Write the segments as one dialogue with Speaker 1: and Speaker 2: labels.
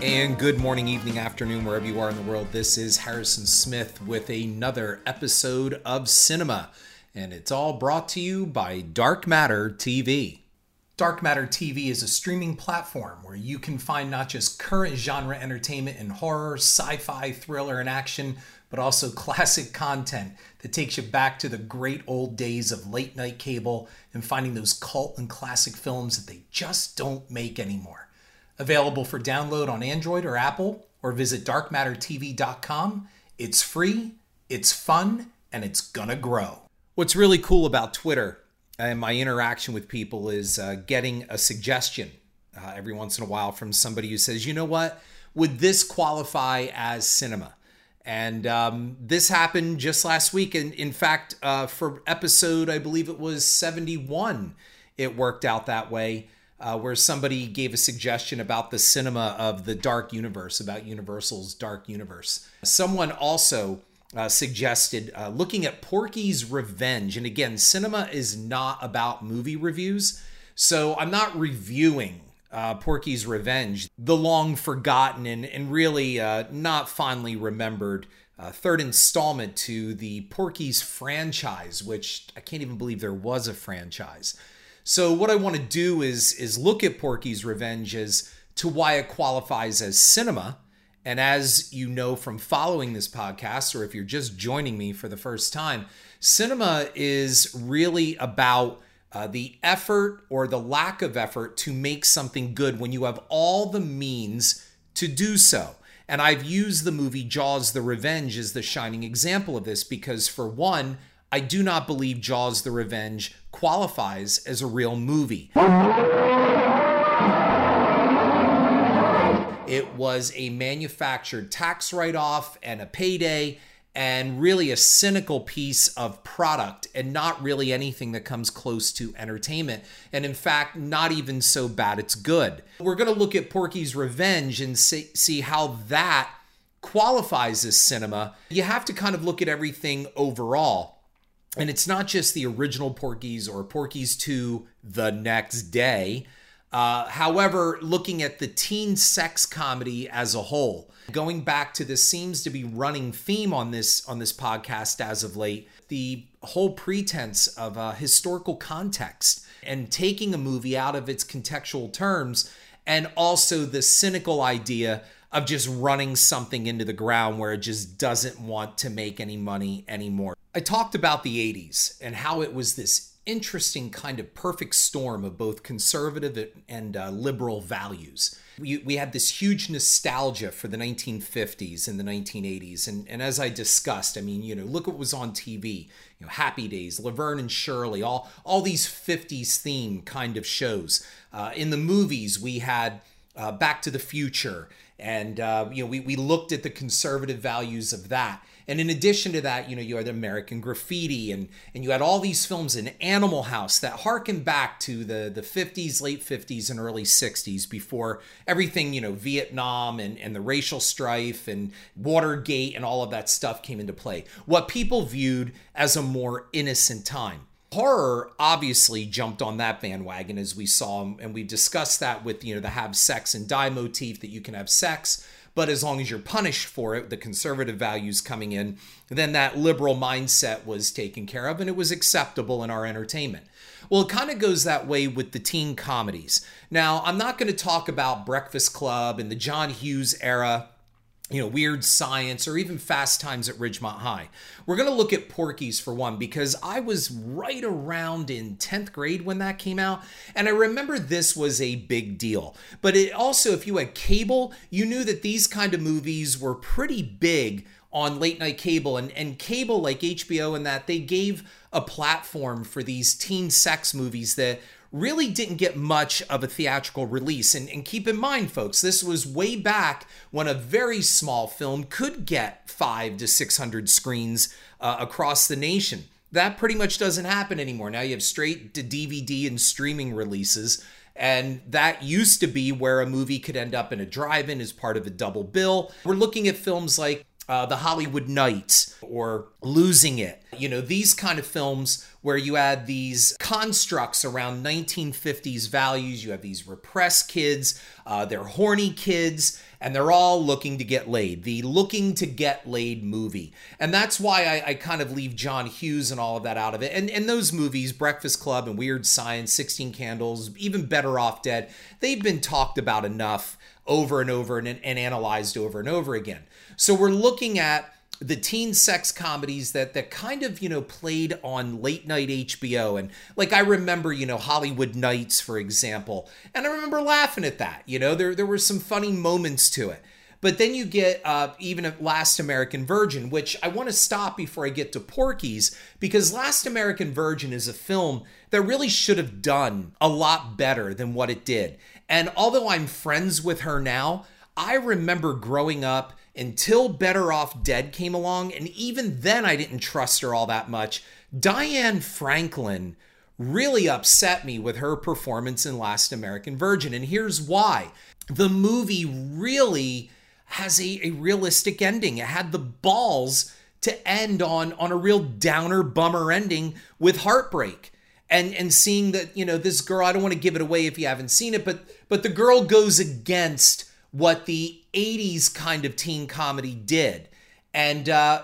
Speaker 1: And good morning, evening, afternoon, wherever you are in the world. This is Harrison Smith with another episode of Cinema. And it's all brought to you by Dark Matter TV. Dark Matter TV is a streaming platform where you can find not just current genre entertainment in horror, sci fi, thriller, and action, but also classic content that takes you back to the great old days of late night cable and finding those cult and classic films that they just don't make anymore. Available for download on Android or Apple, or visit darkmattertv.com. It's free, it's fun, and it's gonna grow. What's really cool about Twitter and my interaction with people is uh, getting a suggestion uh, every once in a while from somebody who says, you know what, would this qualify as cinema? And um, this happened just last week. And in fact, uh, for episode, I believe it was 71, it worked out that way uh, where somebody gave a suggestion about the cinema of the dark universe, about Universal's dark universe. Someone also uh, suggested uh, looking at Porky's Revenge. And again, cinema is not about movie reviews. So I'm not reviewing uh, Porky's Revenge, the long forgotten and, and really uh, not fondly remembered uh, third installment to the Porky's franchise, which I can't even believe there was a franchise. So what I want to do is is look at Porky's Revenge as to why it qualifies as cinema. And as you know from following this podcast, or if you're just joining me for the first time, cinema is really about uh, the effort or the lack of effort to make something good when you have all the means to do so. And I've used the movie Jaws the Revenge as the shining example of this because, for one, I do not believe Jaws the Revenge qualifies as a real movie. It was a manufactured tax write off and a payday, and really a cynical piece of product, and not really anything that comes close to entertainment. And in fact, not even so bad it's good. We're going to look at Porky's Revenge and see, see how that qualifies as cinema. You have to kind of look at everything overall. And it's not just the original Porky's or Porky's 2 the next day. Uh, however, looking at the teen sex comedy as a whole, going back to this seems to be running theme on this on this podcast as of late. The whole pretense of a historical context and taking a movie out of its contextual terms, and also the cynical idea of just running something into the ground where it just doesn't want to make any money anymore. I talked about the 80s and how it was this interesting kind of perfect storm of both conservative and uh, liberal values. We, we had this huge nostalgia for the 1950s and the 1980s. And, and as I discussed, I mean, you know, look what was on TV, you know, Happy Days, Laverne and Shirley, all, all these 50s theme kind of shows. Uh, in the movies, we had uh, Back to the Future and uh, you know we, we looked at the conservative values of that and in addition to that you know you had american graffiti and and you had all these films in animal house that harken back to the the 50s late 50s and early 60s before everything you know vietnam and and the racial strife and watergate and all of that stuff came into play. What people viewed as a more innocent time. Horror obviously jumped on that bandwagon as we saw and we discussed that with you know the have sex and die motif that you can have sex but as long as you're punished for it the conservative values coming in then that liberal mindset was taken care of and it was acceptable in our entertainment. Well it kind of goes that way with the teen comedies. Now i'm not going to talk about breakfast club and the john hughes era you know, weird science, or even fast times at Ridgemont High. We're going to look at Porky's for one because I was right around in 10th grade when that came out. And I remember this was a big deal. But it also, if you had cable, you knew that these kind of movies were pretty big on late night cable. And, and cable, like HBO and that, they gave a platform for these teen sex movies that really didn't get much of a theatrical release. And, and, keep in mind, folks, this was way back when a very small film could get five to 600 screens uh, across the nation. That pretty much doesn't happen anymore. Now you have straight to DVD and streaming releases. And that used to be where a movie could end up in a drive in as part of a double bill. We're looking at films like uh, the Hollywood Knights or Losing It. You know, these kind of films where you add these constructs around 1950s values, you have these repressed kids, uh, they're horny kids, and they're all looking to get laid. The looking to get laid movie. And that's why I, I, kind of leave John Hughes and all of that out of it. And, and those movies, Breakfast Club and Weird Science, 16 Candles, even Better Off Dead, they've been talked about enough over and over and, and analyzed over and over again. So we're looking at the teen sex comedies that that kind of you know played on late night HBO and like I remember you know Hollywood Knights for example and I remember laughing at that you know there there were some funny moments to it. But then you get uh, even Last American Virgin which I want to stop before I get to Porky's because Last American Virgin is a film that really should have done a lot better than what it did. And although I'm friends with her now I remember growing up until Better Off Dead came along, and even then I didn't trust her all that much. Diane Franklin really upset me with her performance in Last American Virgin, and here's why. The movie really has a, a realistic ending. It had the balls to end on on a real downer bummer ending with heartbreak and and seeing that you know this girl i don't want to give it away if you haven't seen it but but the girl goes against what the 80s kind of teen comedy did. And uh,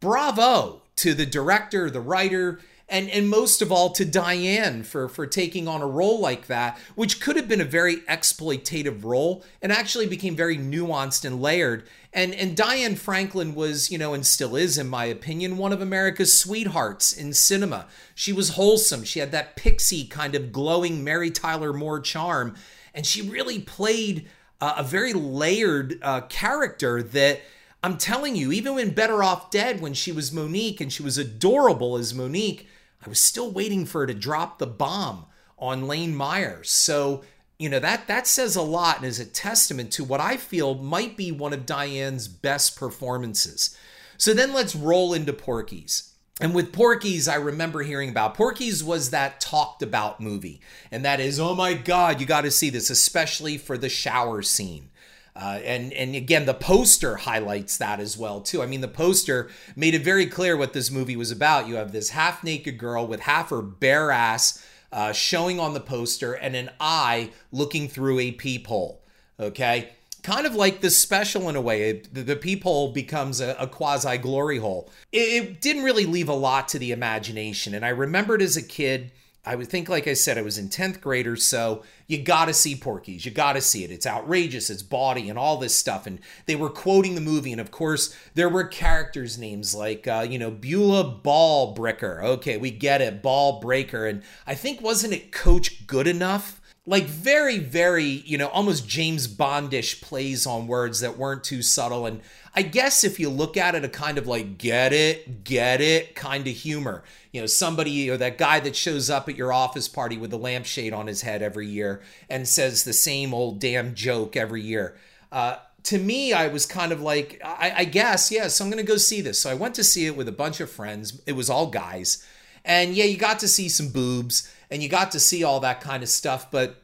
Speaker 1: bravo to the director, the writer, and, and most of all to Diane for, for taking on a role like that, which could have been a very exploitative role and actually became very nuanced and layered. And, and Diane Franklin was, you know, and still is, in my opinion, one of America's sweethearts in cinema. She was wholesome. She had that pixie kind of glowing Mary Tyler Moore charm. And she really played uh, a very layered uh, character that I'm telling you, even when Better Off Dead, when she was Monique and she was adorable as Monique, I was still waiting for her to drop the bomb on Lane Myers. So, you know, that that says a lot and is a testament to what I feel might be one of Diane's best performances. So then let's roll into Porky's. And with Porky's, I remember hearing about Porky's was that talked about movie. And that is, oh my God, you got to see this, especially for the shower scene. Uh, and and again, the poster highlights that as well too. I mean, the poster made it very clear what this movie was about. You have this half naked girl with half her bare ass uh, showing on the poster, and an eye looking through a peephole. Okay, kind of like the special in a way. It, the, the peephole becomes a, a quasi glory hole. It, it didn't really leave a lot to the imagination. And I remembered as a kid, I would think, like I said, I was in 10th grade or so. You got to see Porky's. You got to see it. It's outrageous. It's bawdy and all this stuff. And they were quoting the movie. And of course, there were characters' names like, uh, you know, Beulah Balbricker. Okay, we get it. Ball Breaker. And I think, wasn't it Coach Goodenough? Like very very you know almost james bondish plays on words that weren't too subtle. And i guess if you look at it a kind of like get it get it kind of humor. You know somebody or that guy that shows up at your office party with a lampshade on his head every year and says the same old damn joke every year. Uh, to me i was kind of like i, I guess yeah, so i'm gonna go see this. So i went to see it with a bunch of friends. It was all guys. And yeah you got to see some boobs and you got to see all that kind of stuff. But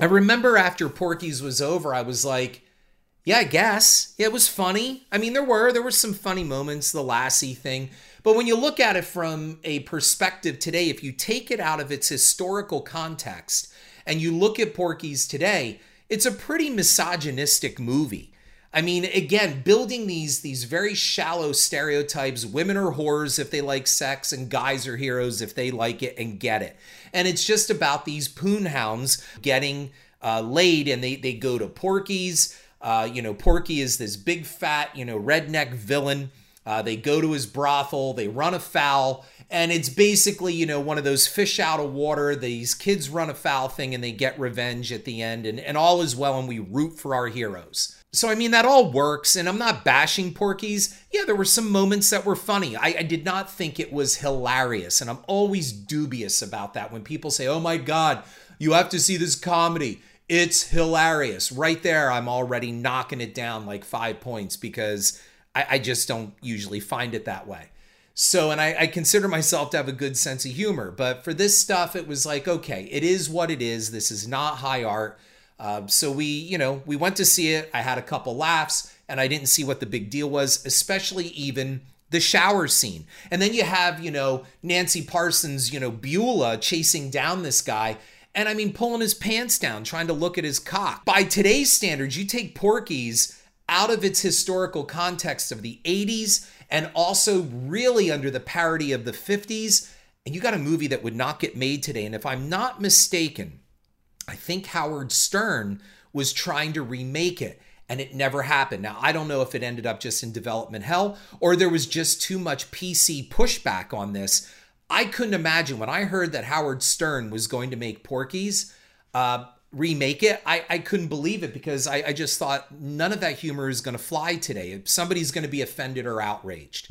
Speaker 1: I remember after Porky's was over, I was like, yeah, I guess. It was funny. I mean, there were there were some funny moments, the Lassie thing. But when you look at it from a perspective today, if you take it out of its historical context and you look at Porky's today, it's a pretty misogynistic movie. I mean, again, building these these very shallow stereotypes. Women are whores if they like sex, and guys are heroes if they like it and get it. And it's just about these poon hounds getting uh, laid, and they they go to Porky's. Uh, you know, Porky is this big fat, you know, redneck villain. Uh, they go to his brothel, they run afoul, and it's basically, you know, one of those fish out of water. These kids run afoul thing and they get revenge at the end, and, and all is well, and we root for our heroes. So, I mean, that all works, and I'm not bashing Porky's. Yeah, there were some moments that were funny. I, I, did not think it was hilarious, and I'm always dubious about that when people say, oh my God, you have to see this comedy. It's hilarious. Right there, I'm already knocking it down like five points because I, I just don't usually find it that way. So, and I, I consider myself to have a good sense of humor, but for this stuff, it was like, okay, it is what it is. This is not high art um, so we, you know, we went to see it. I had a couple laughs, and I didn't see what the big deal was, especially even the shower scene. And then you have, you know, Nancy Parsons, you know, Beulah chasing down this guy. And I mean, pulling his pants down, trying to look at his cock. By today's standards, you take Porky's out of its historical context of the 80s and also really under the parody of the 50s. And you got a movie that would not get made today. And if I'm not mistaken, I think Howard Stern was trying to remake it and it never happened. Now, I don't know if it ended up just in development hell or there was just too much PC pushback on this. I couldn't imagine when I heard that Howard Stern was going to make Porky's uh, remake it. I, I couldn't believe it because I, I just thought none of that humor is going to fly today. Somebody's going to be offended or outraged.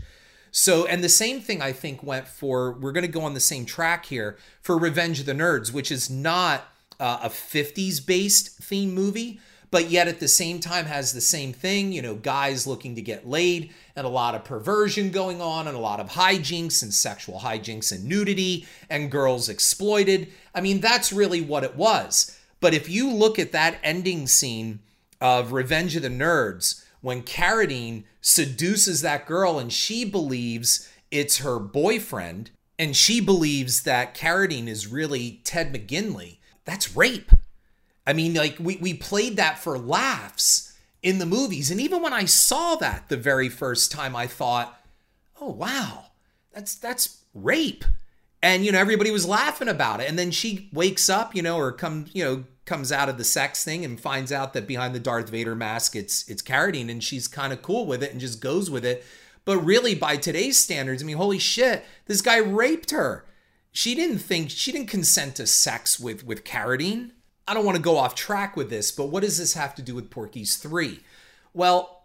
Speaker 1: So, and the same thing I think went for, we're going to go on the same track here for Revenge of the Nerds, which is not uh, a 50s based theme movie, but yet at the same time has the same thing, you know, guys looking to get laid and a lot of perversion going on and a lot of hijinks and sexual hijinks and nudity and girls exploited. I mean, that's really what it was. But if you look at that ending scene of Revenge of the Nerds, when Carradine seduces that girl and she believes it's her boyfriend, and she believes that Carradine is really Ted McGinley, that's rape. I mean, like we, we played that for laughs in the movies. And even when I saw that the very first time, I thought, oh wow, that's that's rape. And you know, everybody was laughing about it. And then she wakes up, you know, or comes, you know, comes out of the sex thing and finds out that behind the Darth Vader mask it's it's Carradine and she's kind of cool with it and just goes with it. But really by today's standards, I mean, holy shit, this guy raped her. She didn't think she didn't consent to sex with with Carradine. I don't want to go off track with this, but what does this have to do with Porky's 3? Well,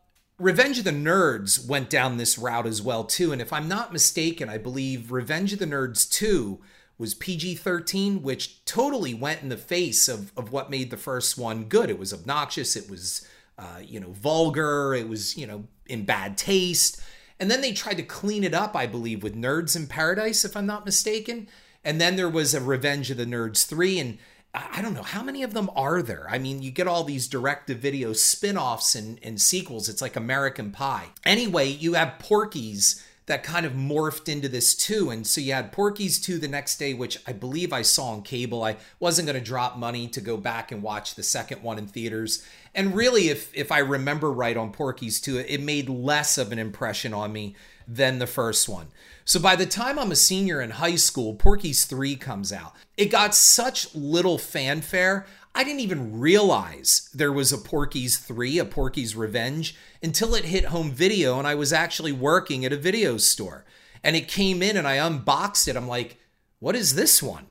Speaker 1: Revenge of the Nerds went down this route as well too, and if I'm not mistaken, I believe Revenge of the Nerds 2 was PG-13, which totally went in the face of, of what made the first one good. It was obnoxious, it was uh, you know, vulgar, it was, you know, in bad taste. And then they tried to clean it up, I believe, with Nerds in Paradise, if I'm not mistaken. And then there was a Revenge of the Nerds 3, and I don't know how many of them are there. I mean, you get all these direct to video spin offs and, and sequels. It's like American Pie. Anyway, you have Porky's that kind of morphed into this too. And so you had Porky's 2 the next day, which I believe I saw on cable. I wasn't going to drop money to go back and watch the second one in theaters. And really, if if I remember right on Porky's 2, it made less of an impression on me than the first one. So by the time I'm a senior in high school, Porky's 3 comes out. It got such little fanfare, I didn't even realize there was a Porky's 3, a Porky's Revenge, until it hit home video and I was actually working at a video store. And it came in and I unboxed it. I'm like, what is this one?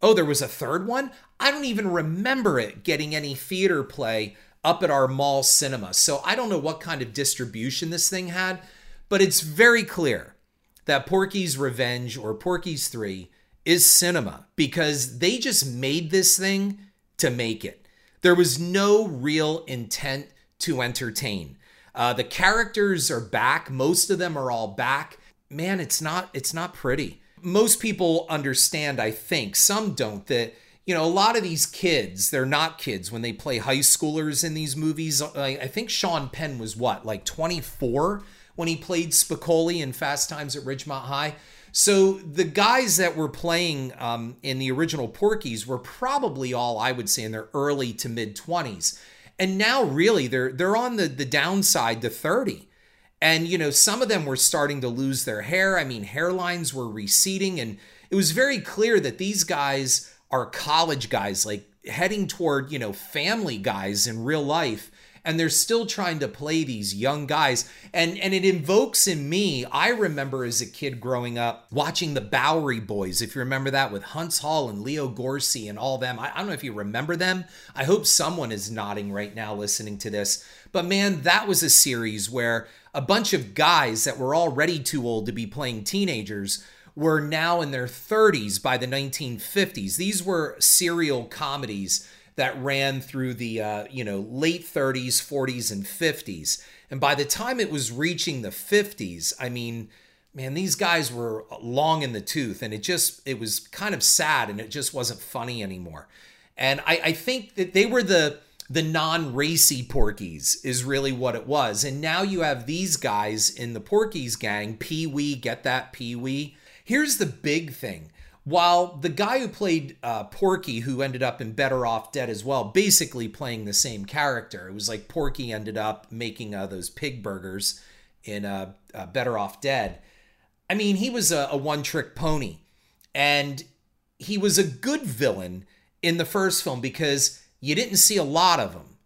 Speaker 1: Oh, there was a third one? I don't even remember it getting any theater play up at our mall cinema. So I don't know what kind of distribution this thing had, but it's very clear that Porky's Revenge or Porky's 3 is cinema because they just made this thing to make it. There was no real intent to entertain. Uh, the characters are back. Most of them are all back. Man, it's not it's not pretty. Most people understand, I think. Some don't that you know, a lot of these kids, they're not kids when they play high schoolers in these movies. I think Sean Penn was what, like 24 when he played Spicoli in Fast Times at Ridgemont High. So the guys that were playing um, in the original Porky's were probably all, I would say, in their early to mid 20s. And now really they're they're on the, the downside to 30. And you know, some of them were starting to lose their hair. I mean, hairlines were receding, and it was very clear that these guys are college guys, like heading toward, you know, family guys in real life and they're still trying to play these young guys. And and it invokes in me i remember as a kid growing up watching the bowery boys if you remember that with Huntz Hall and leo gorcey and all them. I, I don't know if you remember them. I hope someone is nodding right now listening to this. But man that was a series where a bunch of guys that were already too old to be playing teenagers were now in their 30s by the 1950s. These were serial comedies that ran through the uh, you know late 30s, 40s, and 50s. And by the time it was reaching the 50s, I mean, man, these guys were long in the tooth, and it just it was kind of sad, and it just wasn't funny anymore. And I, I think that they were the the non-racy Porky's is really what it was. And now you have these guys in the Porky's gang, Pee Wee, get that Pee Wee. Here's the big thing. While the guy who played uh, Porky, who ended up in Better Off Dead as well, basically playing the same character, it was like Porky ended up making uh, those pig burgers in uh, uh Better Off Dead. I mean, he was a, a one trick pony. And he was a good villain in the first film because you didn't see a lot of him.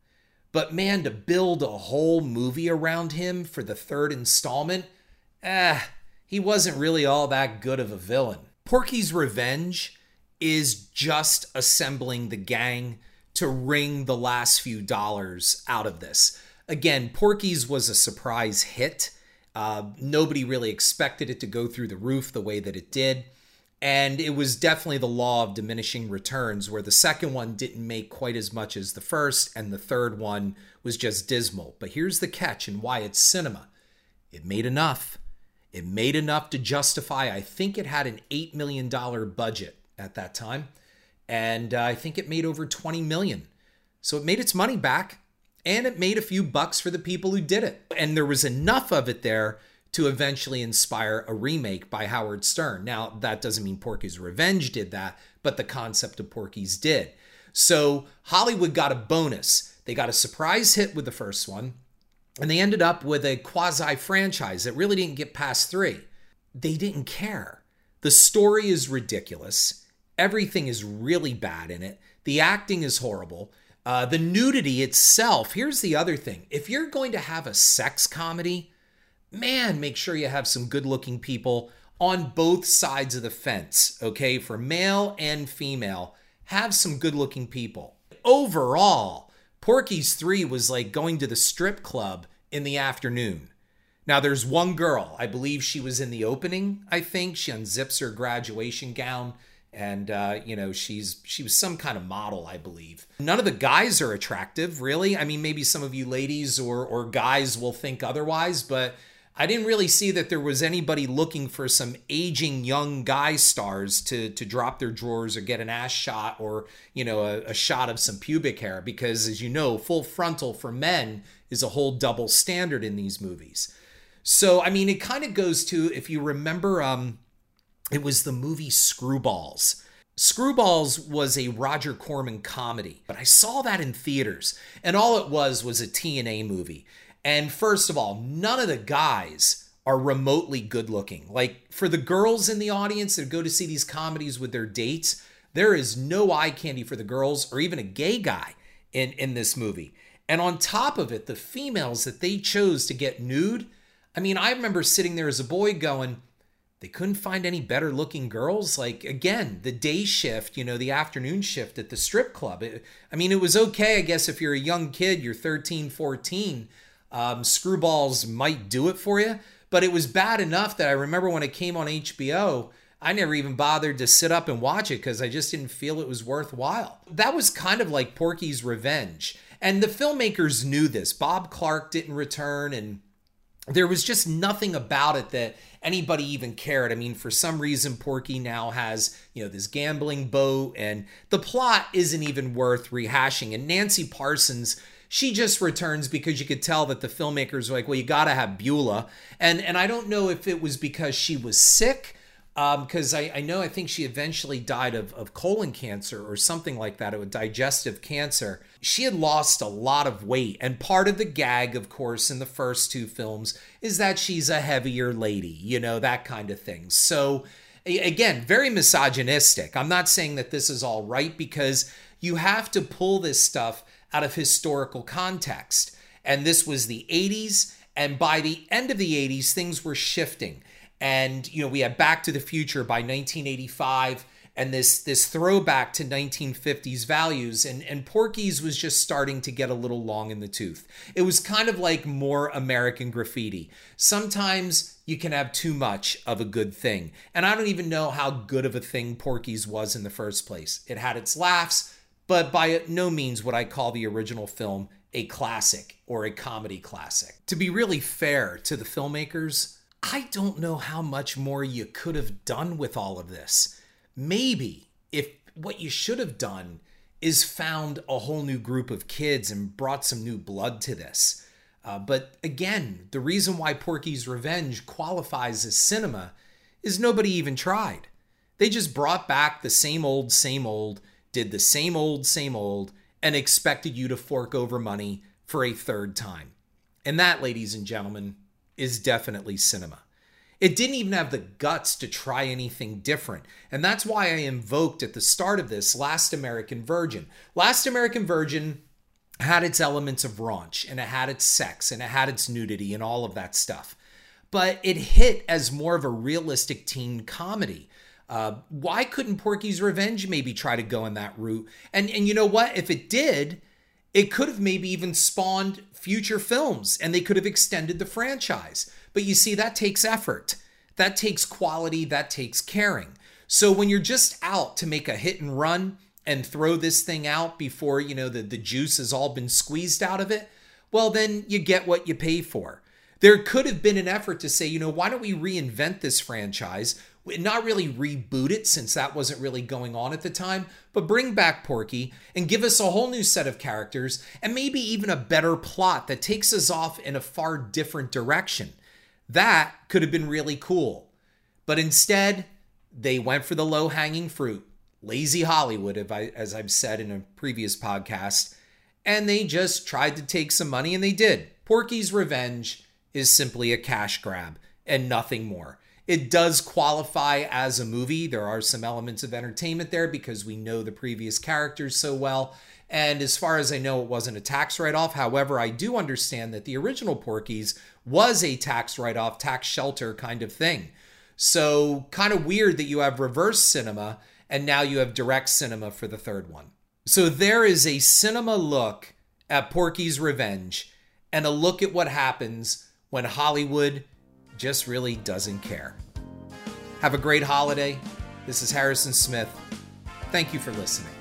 Speaker 1: But man, to build a whole movie around him for the third installment, eh, he wasn't really all that good of a villain. Porky's Revenge is just assembling the gang to wring the last few dollars out of this. Again, Porky's was a surprise hit. Uh, nobody really expected it to go through the roof the way that it did. And it was definitely the law of diminishing returns, where the second one didn't make quite as much as the first, and the third one was just dismal. But here's the catch and why it's cinema it made enough. It made enough to justify, I think it had an $8 million budget at that time. And uh, I think it made over 20 million. So it made its money back and it made a few bucks for the people who did it. And there was enough of it there to eventually inspire a remake by Howard Stern. Now, that doesn't mean Porky's Revenge did that, but the concept of Porky's did. So Hollywood got a bonus. They got a surprise hit with the first one, and they ended up with a quasi franchise that really didn't get past three. They didn't care. The story is ridiculous. Everything is really bad in it. The acting is horrible. Uh, the nudity itself, here's the other thing. If you're going to have a sex comedy, man, make sure you have some good looking people on both sides of the fence, okay? For male and female, have some good looking people. Overall, Porky's 3 was like going to the strip club in the afternoon. Now, there's one girl, I believe she was in the opening, I think. She unzips her graduation gown and uh, you know she's she was some kind of model i believe none of the guys are attractive really i mean maybe some of you ladies or or guys will think otherwise but I didn't really see that there was anybody looking for some aging young guy stars to to drop their drawers or get an ass shot or you know a, a, shot of some pubic hair because as you know full frontal for men is a whole double standard in these movies. So I mean it kind of goes to if you remember um it was the movie Screwballs. Screwballs was a Roger Corman comedy, but I saw that in theaters and all it was was a TNA movie. And first of all, none of the guys are remotely good looking. Like for the girls in the audience that go to see these comedies with their dates, there is no eye candy for the girls or even a gay guy in, in this movie. And on top of it, the females that they chose to get nude, I mean, I remember sitting there as a boy going, they couldn't find any better looking girls. Like, again, the day shift, you know, the afternoon shift at the strip club. It, I mean, it was okay, I guess, if you're a young kid, you're 13, 14 um, Screwballs might do it for you, but it was bad enough that I remember when it came on HBO, I never even bothered to sit up and watch it because I just didn't feel it was worthwhile. That was kind of like Porky's Revenge. And the filmmakers knew this. Bob Clark didn't return, and there was just nothing about it that anybody even cared. I mean, for some reason, Porky now has, you know, this gambling boat, and the plot isn't even worth rehashing. And Nancy Parsons she just returns because you could tell that the filmmakers were like, well, you got to have Beulah. And, and I don't know if it was because she was sick because um, I, I, know I think she eventually died of, of colon cancer or something like that, a digestive cancer. She had lost a lot of weight. And part of the gag, of course, in the first two films is that she's a heavier lady, you know, that kind of thing. So, again, very misogynistic. I'm not saying that this is all right because you have to pull this stuff out of historical context. And this was the 80s. And by the end of the 80s, things were shifting. And, you know, we had Back to the Future by 1985 and this this throwback to 1950s values and and Porky's was just starting to get a little long in the tooth. It was kind of like more American graffiti. Sometimes you can have too much of a good thing. And I don't even know how good of a thing Porky's was in the first place. It had its laughs, but by no means would I call the original film a classic or a comedy classic. To be really fair to the filmmakers, I don't know how much more you could have done with all of this. Maybe if what you should have done is found a whole new group of kids and brought some new blood to this. Uh, but again, the reason why Porky's Revenge qualifies as cinema is nobody even tried. They just brought back the same old, same old, did the same old, same old, and expected you to fork over money for a third time. And that, ladies and gentlemen, is definitely cinema. It didn't even have the guts to try anything different. And that's why I invoked at the start of this Last American Virgin. Last American Virgin had its elements of raunch and it had its sex and it had its nudity and all of that stuff. But it hit as more of a realistic teen comedy. Uh, why couldn't Porky's Revenge maybe try to go in that route? And and you know what? If it did, it could have maybe even spawned future films and they could have extended the franchise. But you see, that takes effort, that takes quality, that takes caring. So when you're just out to make a hit and run and throw this thing out before, you know, the, the juice has all been squeezed out of it, well, then you get what you pay for. There could have been an effort to say, you know, why don't we reinvent this franchise? Not really reboot it since that wasn't really going on at the time, but bring back Porky and give us a whole new set of characters and maybe even a better plot that takes us off in a far different direction. That could have been really cool. But instead, they went for the low hanging fruit, lazy Hollywood, as I've said in a previous podcast, and they just tried to take some money, and they did. Porky's Revenge is simply a cash grab and nothing more. It does qualify as a movie. There are some elements of entertainment there because we know the previous characters so well. And as far as I know, it wasn't a tax write off. However, I do understand that the original Porky's was a tax write off, tax shelter kind of thing. So, kind of weird that you have reverse cinema and now you have direct cinema for the third one. So, there is a cinema look at Porky's Revenge and a look at what happens when Hollywood just really doesn't care. Have a great holiday. This is Harrison Smith. Thank you for listening.